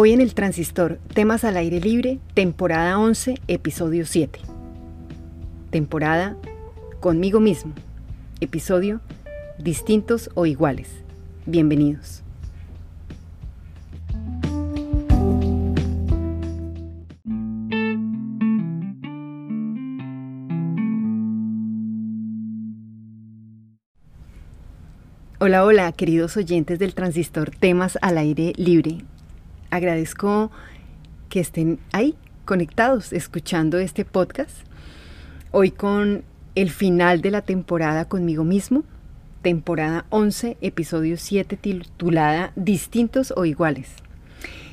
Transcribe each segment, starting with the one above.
Hoy en el Transistor, temas al aire libre, temporada 11, episodio 7. Temporada conmigo mismo. Episodio distintos o iguales. Bienvenidos. Hola, hola, queridos oyentes del Transistor Temas al Aire Libre agradezco que estén ahí conectados escuchando este podcast. Hoy con el final de la temporada conmigo mismo, temporada 11, episodio 7 titulada Distintos o iguales.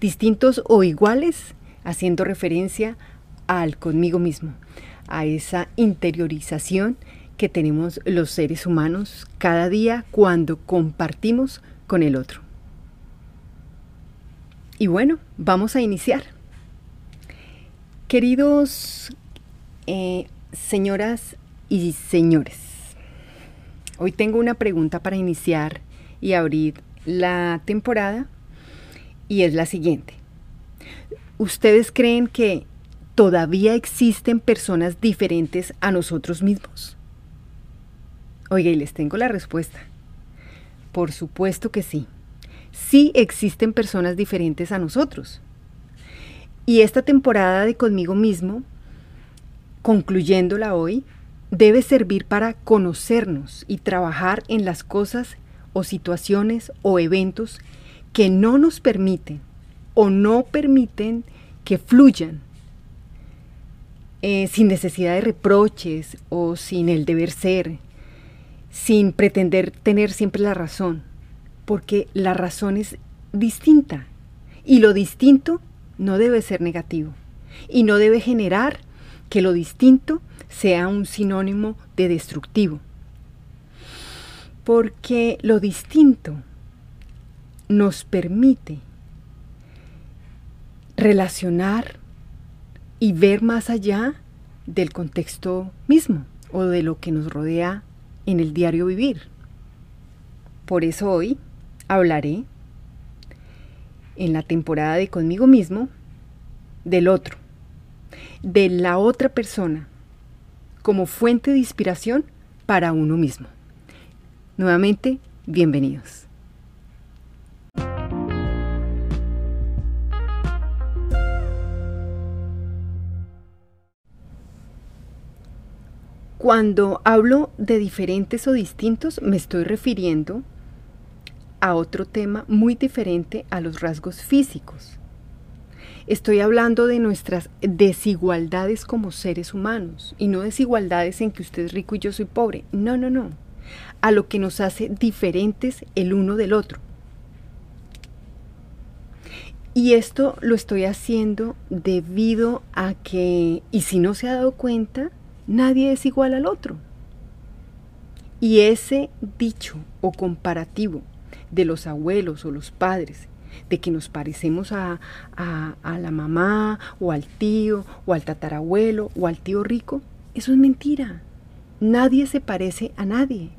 Distintos o iguales haciendo referencia al conmigo mismo, a esa interiorización que tenemos los seres humanos cada día cuando compartimos con el otro. Y bueno, vamos a iniciar. Queridos eh, señoras y señores, hoy tengo una pregunta para iniciar y abrir la temporada y es la siguiente. ¿Ustedes creen que todavía existen personas diferentes a nosotros mismos? Oiga, y les tengo la respuesta. Por supuesto que sí sí existen personas diferentes a nosotros. Y esta temporada de conmigo mismo, concluyéndola hoy, debe servir para conocernos y trabajar en las cosas o situaciones o eventos que no nos permiten o no permiten que fluyan eh, sin necesidad de reproches o sin el deber ser, sin pretender tener siempre la razón porque la razón es distinta y lo distinto no debe ser negativo y no debe generar que lo distinto sea un sinónimo de destructivo. Porque lo distinto nos permite relacionar y ver más allá del contexto mismo o de lo que nos rodea en el diario vivir. Por eso hoy hablaré en la temporada de conmigo mismo del otro, de la otra persona, como fuente de inspiración para uno mismo. Nuevamente, bienvenidos. Cuando hablo de diferentes o distintos, me estoy refiriendo a otro tema muy diferente a los rasgos físicos. Estoy hablando de nuestras desigualdades como seres humanos y no desigualdades en que usted es rico y yo soy pobre. No, no, no. A lo que nos hace diferentes el uno del otro. Y esto lo estoy haciendo debido a que, y si no se ha dado cuenta, nadie es igual al otro. Y ese dicho o comparativo de los abuelos o los padres, de que nos parecemos a, a, la mamá o al tío o al tatarabuelo o al tío rico, eso es mentira. Nadie se parece a nadie,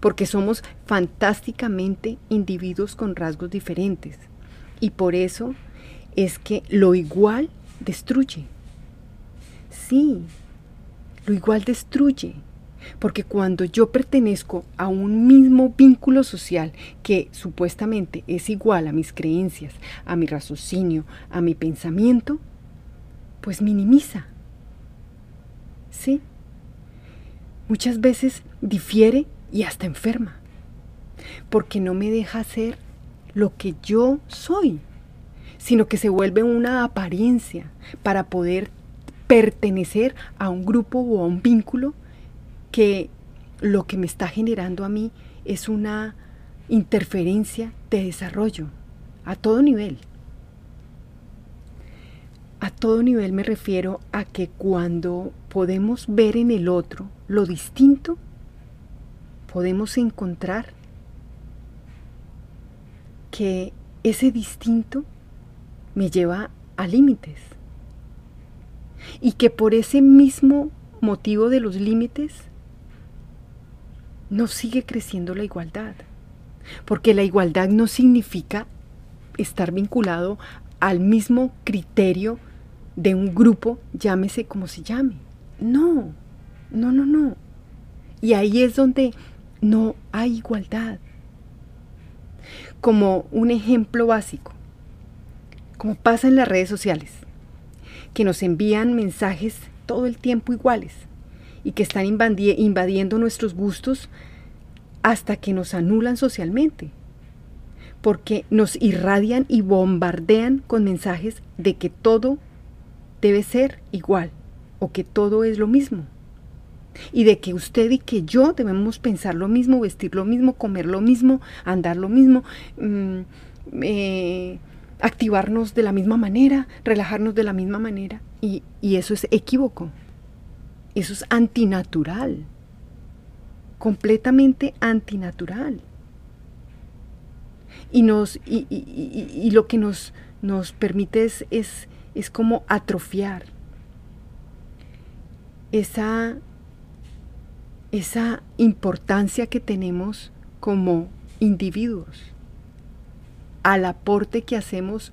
porque somos fantásticamente individuos con rasgos diferentes. Y por eso es que lo igual destruye. Sí, lo igual destruye. Porque cuando yo pertenezco a un mismo vínculo social que supuestamente es igual a mis creencias, a mi raciocinio, a mi pensamiento, pues minimiza. ¿Sí? Muchas veces difiere y hasta enferma. Porque no me deja ser lo que yo soy, sino que se vuelve una apariencia para poder pertenecer a un grupo o a un vínculo que lo que me está generando a mí es una interferencia de desarrollo a todo nivel. A todo nivel me refiero a que cuando podemos ver en el otro lo distinto, podemos encontrar que ese distinto me lleva a límites y que por ese mismo motivo de los límites no sigue creciendo la igualdad. Porque la igualdad no significa estar vinculado al mismo criterio de un grupo, llámese como se llame. No, no, no, no. Y ahí es donde no hay igualdad. Como un ejemplo básico, como pasa en las redes sociales, que nos envían mensajes todo el tiempo iguales y que están invadiendo nuestros gustos hasta que nos anulan socialmente, porque nos irradian y bombardean con mensajes de que todo debe ser igual o que todo es lo mismo. Y de que usted y que yo debemos pensar lo mismo, vestir lo mismo, comer lo mismo, andar lo mismo, mm, eh, activarnos de la misma manera, relajarnos de la misma manera. Y, y eso es equívoco. Eso es antinatural. Completamente antinatural. Y, nos, y, lo que nos, nos permite es, es, es como atrofiar esa, esa importancia que tenemos como individuos, al aporte que hacemos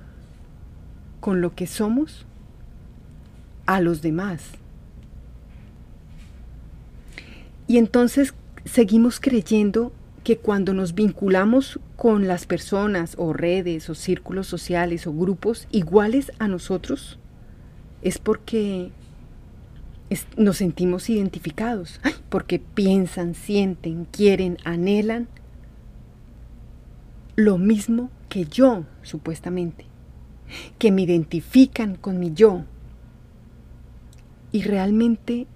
con lo que somos a los demás. Y entonces seguimos creyendo que cuando nos vinculamos con las personas o redes o círculos sociales o grupos iguales a nosotros, es porque nos sentimos identificados, porque piensan, sienten, quieren, anhelan lo mismo que yo, supuestamente, que me identifican con mi yo. Y realmente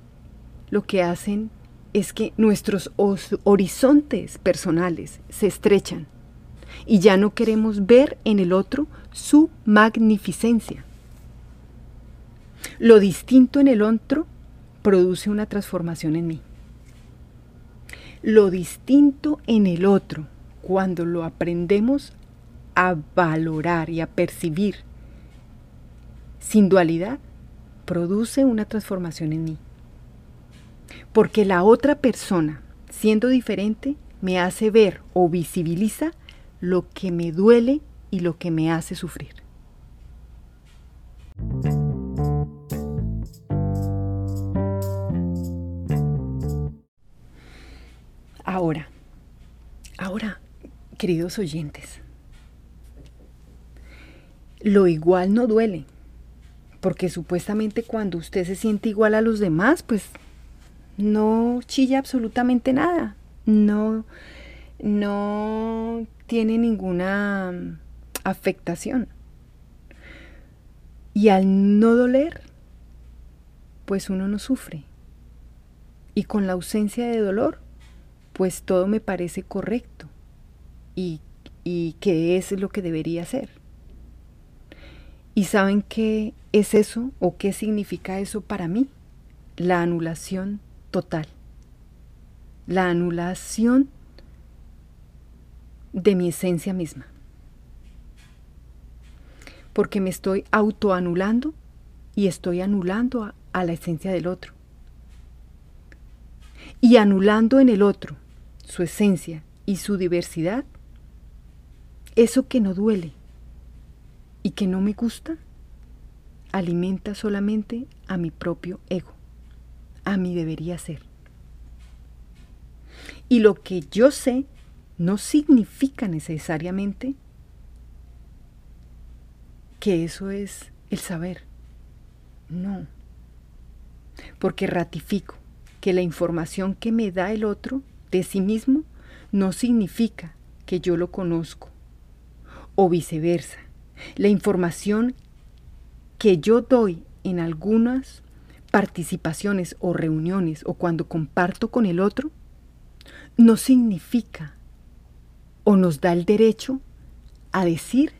lo que hacen es que nuestros horizontes personales se estrechan y ya no queremos ver en el otro su magnificencia. Lo distinto en el otro produce una transformación en mí. Lo distinto en el otro, cuando lo aprendemos a valorar y a percibir sin dualidad, produce una transformación en mí. Porque la otra persona, siendo diferente, me hace ver o visibiliza lo que me duele y lo que me hace sufrir. Ahora, ahora, queridos oyentes, lo igual no duele, porque supuestamente cuando usted se siente igual a los demás, pues no chilla absolutamente nada, no, no tiene ninguna mm, afectación. Y al no doler, pues uno no sufre. Y con la ausencia de dolor, pues todo me parece correcto y, y que es lo que debería ser. ¿Y saben qué es eso o qué significa eso para mí? La anulación total. La anulación de mi esencia misma. Porque me estoy autoanulando y estoy anulando a, la esencia del otro. Y anulando en el otro su esencia y su diversidad, eso que no duele y que no me gusta, alimenta solamente a mi propio ego, a mi debería ser. Y lo que yo sé no significa necesariamente que eso es el saber. No. Porque ratifico que la información que me da el otro de sí mismo no significa que yo lo conozco. O viceversa. La información que yo doy en algunas participaciones o reuniones o cuando comparto con el otro no significa o nos da el derecho a decir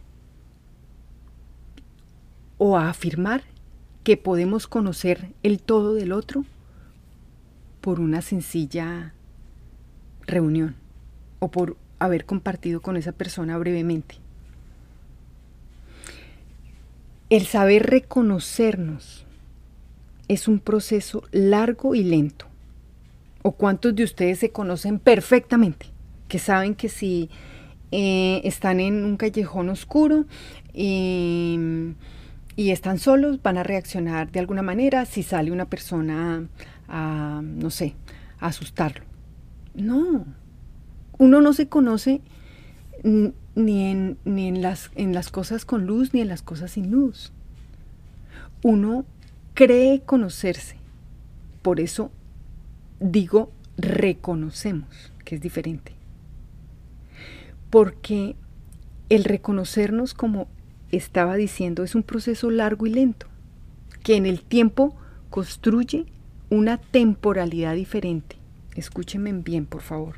o a afirmar que podemos conocer el todo del otro por una sencilla reunión o por haber compartido con esa persona brevemente. El saber reconocernos es un proceso largo y lento. ¿O cuántos de ustedes se conocen perfectamente? Que saben que si eh, están en un callejón oscuro y, y, están solos, van a reaccionar de alguna manera si sale una persona a, no sé, a asustarlo. No, uno no se conoce ni en las cosas con luz ni en las cosas sin luz. Uno cree conocerse. Por eso digo reconocemos, que es diferente. Porque el reconocernos, como estaba diciendo, es un proceso largo y lento, que en el tiempo construye una temporalidad diferente. Escúchenme bien, por favor.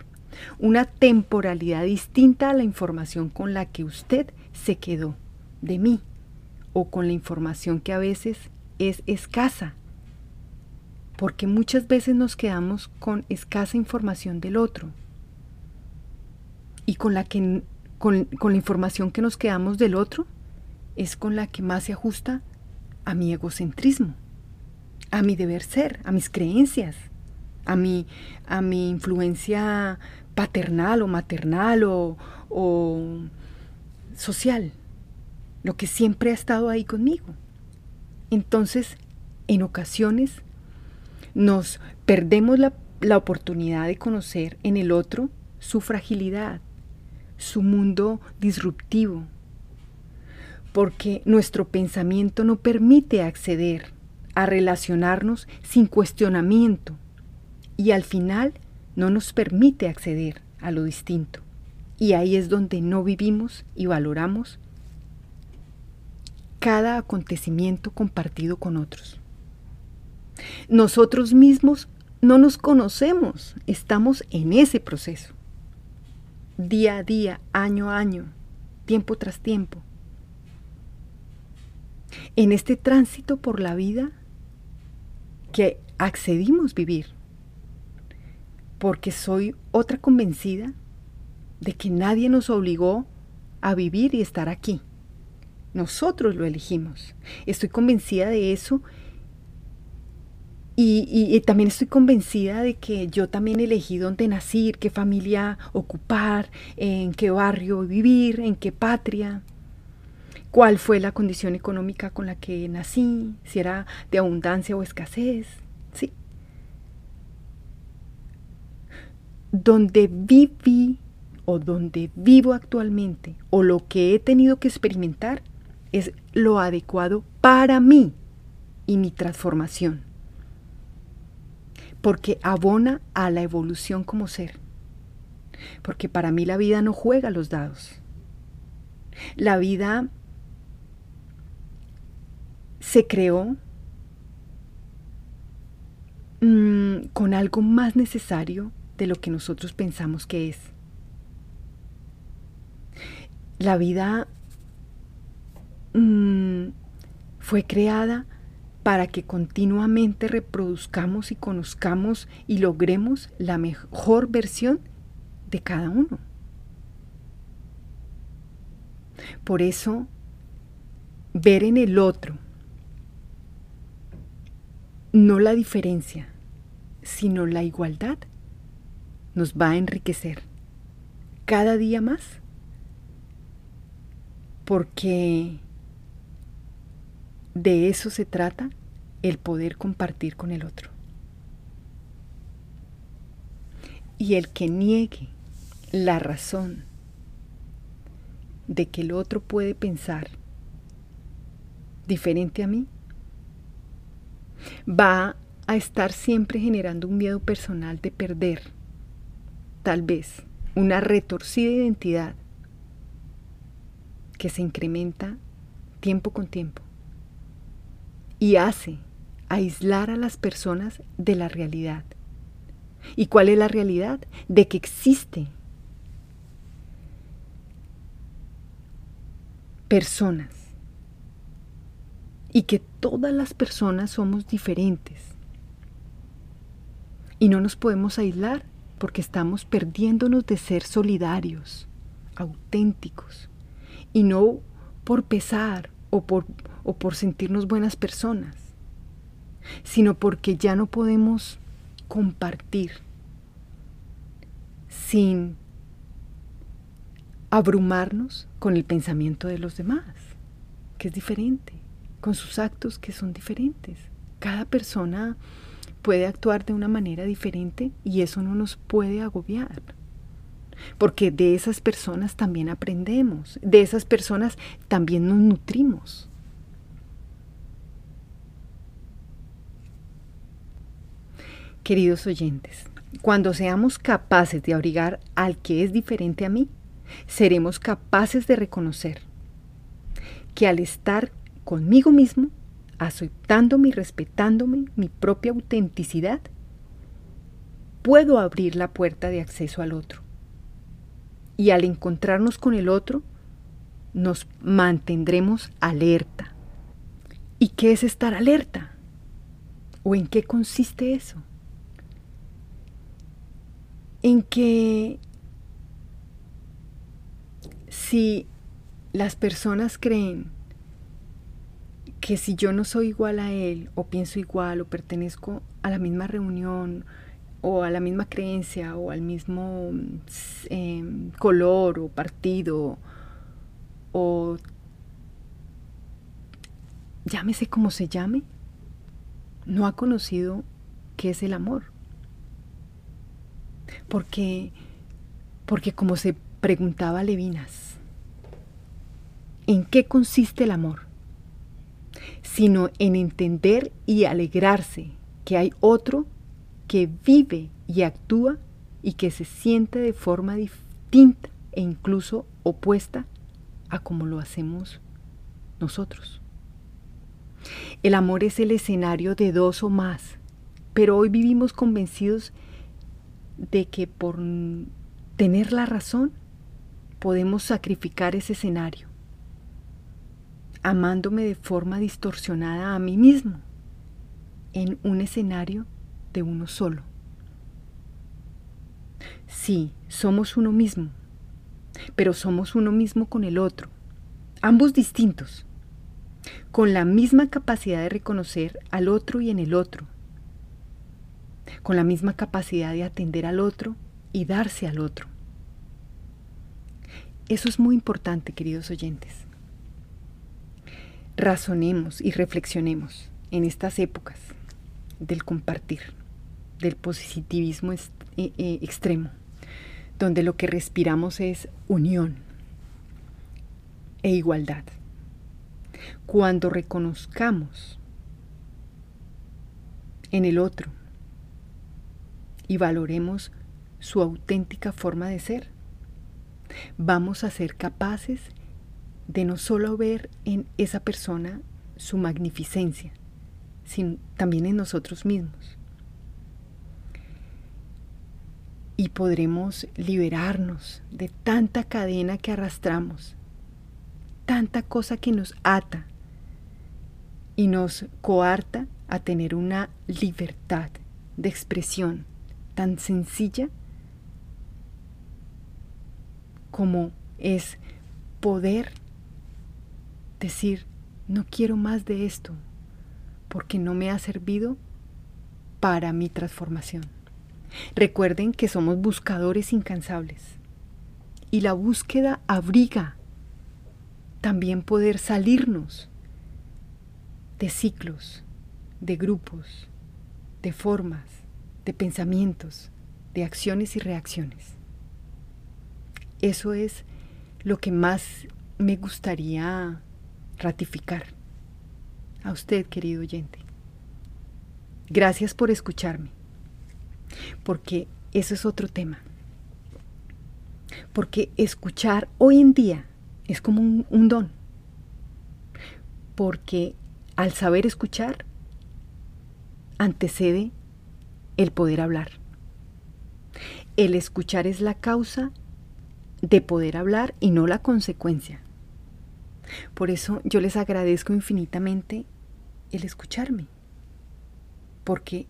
Una temporalidad distinta a la información con la que usted se quedó de mí o con la información que a veces es escasa. Porque muchas veces nos quedamos con escasa información del otro y con la, que, con, con la información que nos quedamos del otro es con la que más se ajusta a mi egocentrismo, a mi deber ser, a mis creencias, a mi, a mi influencia paternal o maternal o, o social, lo que siempre ha estado ahí conmigo. Entonces, en ocasiones nos perdemos la, la, oportunidad de conocer en el otro su fragilidad, su mundo disruptivo, porque nuestro pensamiento no permite acceder a relacionarnos sin cuestionamiento y al final no nos permite acceder a lo distinto. Y ahí es donde no vivimos y valoramos cada acontecimiento compartido con otros. Nosotros mismos no nos conocemos, estamos en ese proceso. Día a día, año a año, tiempo tras tiempo. En este tránsito por la vida que accedimos vivir porque soy otra convencida de que nadie nos obligó a vivir y estar aquí. Nosotros lo elegimos. Estoy convencida de eso y, también estoy convencida de que yo también elegí dónde nacer, qué familia ocupar, en qué barrio vivir, en qué patria, cuál fue la condición económica con la que nací, si era de abundancia o escasez. Sí, donde viví o donde vivo actualmente o lo que he tenido que experimentar es lo adecuado para mí y mi transformación. Porque abona a la evolución como ser. Porque para mí la vida no juega los dados. La vida se creó mmm, con algo más necesario de lo que nosotros pensamos que es. La vida mmm, fue creada para que continuamente reproduzcamos y conozcamos y logremos la mejor versión de cada uno. Por eso, ver en el otro no la diferencia, sino la igualdad nos va a enriquecer cada día más porque de eso se trata el poder compartir con el otro. Y el que niegue la razón de que el otro puede pensar diferente a mí, va a estar siempre generando un miedo personal de perder tal vez una retorcida identidad que se incrementa tiempo con tiempo y hace aislar a las personas de la realidad. ¿Y cuál es la realidad? De que existe personas y que todas las personas somos diferentes y no nos podemos aislar porque estamos perdiéndonos de ser solidarios, auténticos, y no por pesar o por, o por sentirnos buenas personas, sino porque ya no podemos compartir sin abrumarnos con el pensamiento de los demás, que es diferente, con sus actos que son diferentes. Cada persona puede actuar de una manera diferente y eso no nos puede agobiar. Porque de esas personas también aprendemos, de esas personas también nos nutrimos. Queridos oyentes, cuando seamos capaces de abrigar al que es diferente a mí, seremos capaces de reconocer que al estar conmigo mismo, aceptándome y respetándome mi propia autenticidad, puedo abrir la puerta de acceso al otro. Y al encontrarnos con el otro, nos mantendremos alerta. ¿Y qué es estar alerta? ¿O en qué consiste eso? En que si las personas creen que si yo no soy igual a él, o pienso igual, o pertenezco a la misma reunión, o a la misma creencia, o al mismo em, color, o partido, o llámese como se llame, no ha conocido qué es el amor. Porque, porque como se preguntaba Levinas, ¿en qué consiste el amor? Sino en entender y alegrarse que hay otro que vive y actúa y que se siente de forma distinta e incluso opuesta a como lo hacemos nosotros. El amor es el escenario de dos o más, pero hoy vivimos convencidos de que por tener la razón podemos sacrificar ese escenario, amándome de forma distorsionada a mí mismo, en un escenario de uno solo. Sí, somos uno mismo, pero somos uno mismo con el otro, ambos distintos, con la misma capacidad de reconocer al otro y en el otro, con la misma capacidad de atender al otro y darse al otro. Eso es muy importante, queridos oyentes. Razonemos y reflexionemos en estas épocas del compartir, del positivismo eh, eh, extremo, donde lo que respiramos es unión e igualdad. Cuando reconozcamos en el otro y valoremos su auténtica forma de ser, vamos a ser capaces de no solo ver en esa persona su magnificencia, sino también en nosotros mismos. Y podremos liberarnos de tanta cadena que arrastramos, tanta cosa que nos ata y nos coarta a tener una libertad de expresión tan sencilla como es poder decir, no quiero más de esto, porque no me ha servido para mi transformación. Recuerden que somos buscadores incansables y la búsqueda abriga también poder salirnos de ciclos, de grupos, de formas, de pensamientos, de acciones y reacciones. Eso es lo que más me gustaría ratificar. A usted, querido oyente. Gracias por escucharme. Porque eso es otro tema. Porque escuchar hoy en día es como un, un don. Porque al saber escuchar, antecede el poder hablar. El escuchar es la causa de poder hablar y no la consecuencia. Por eso yo les agradezco infinitamente el escucharme, porque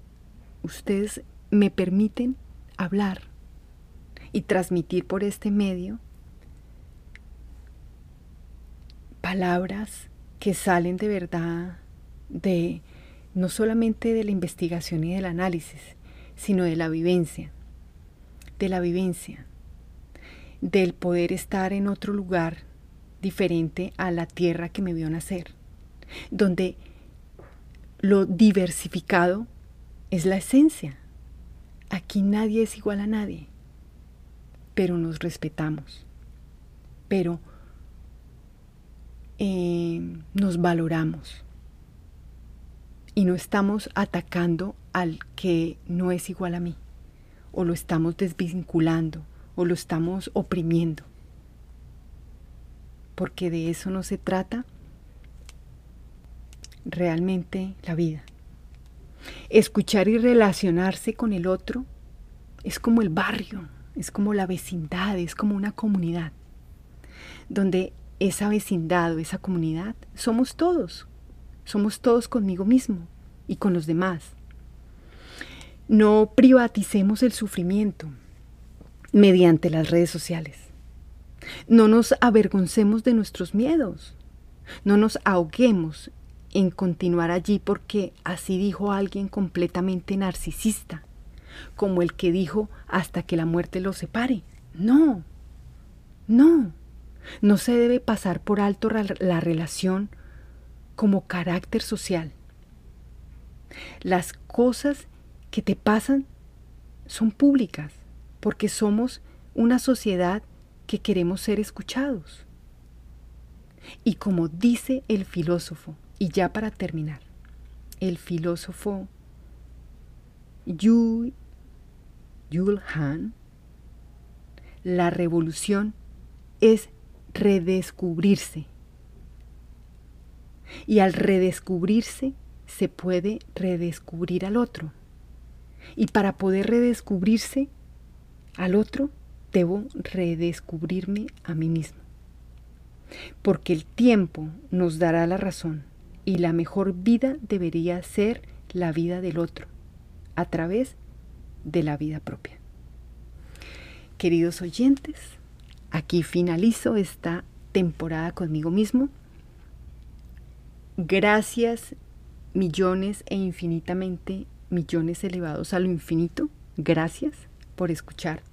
ustedes me permiten hablar y transmitir por este medio palabras que salen de verdad de no solamente de la investigación y del análisis, sino de la vivencia, de la vivencia, del poder estar en otro lugar diferente a la tierra que me vio nacer, donde lo diversificado es la esencia. Aquí nadie es igual a nadie, pero nos respetamos, pero eh, nos valoramos y no estamos atacando al que no es igual a mí, o lo estamos desvinculando, o lo estamos oprimiendo. Porque de eso no se trata realmente la vida. Escuchar y relacionarse con el otro es como el barrio, es como la vecindad, es como una comunidad, donde esa vecindad o esa comunidad somos todos, somos todos conmigo mismo y con los demás. No privaticemos el sufrimiento mediante las redes sociales. No nos avergoncemos de nuestros miedos. No nos ahoguemos en continuar allí porque así dijo alguien completamente narcisista, como el que dijo hasta que la muerte los separe. No, no, no se debe pasar por alto la relación como carácter social. Las cosas que te pasan son públicas porque somos una sociedad que queremos ser escuchados. Y como dice el filósofo, y ya para terminar, el filósofo Yul Han, la revolución es redescubrirse. Y al redescubrirse se puede redescubrir al otro. Y para poder redescubrirse al otro, debo redescubrirme a mí mismo. Porque el tiempo nos dará la razón y la mejor vida debería ser la vida del otro, a través de la vida propia. Queridos oyentes, aquí finalizo esta temporada conmigo mismo. Gracias millones e infinitamente millones elevados a lo infinito. Gracias por escuchar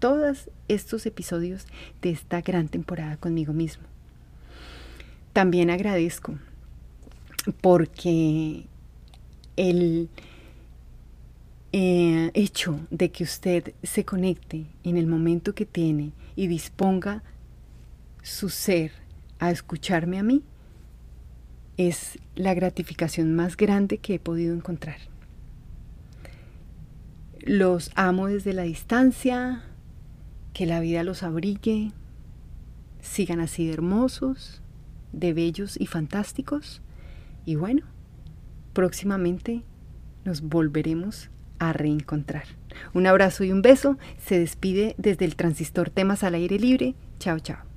todos estos episodios de esta gran temporada conmigo mismo. También agradezco porque el eh, hecho de que usted se conecte en el momento que tiene y disponga su ser a escucharme a mí es la gratificación más grande que he podido encontrar. Los amo desde la distancia, que la vida los abrigue, sigan así de hermosos, de bellos y fantásticos. Y bueno, próximamente nos volveremos a reencontrar. Un abrazo y un beso. Se despide desde el transistor Temas al aire libre. Chao, chao.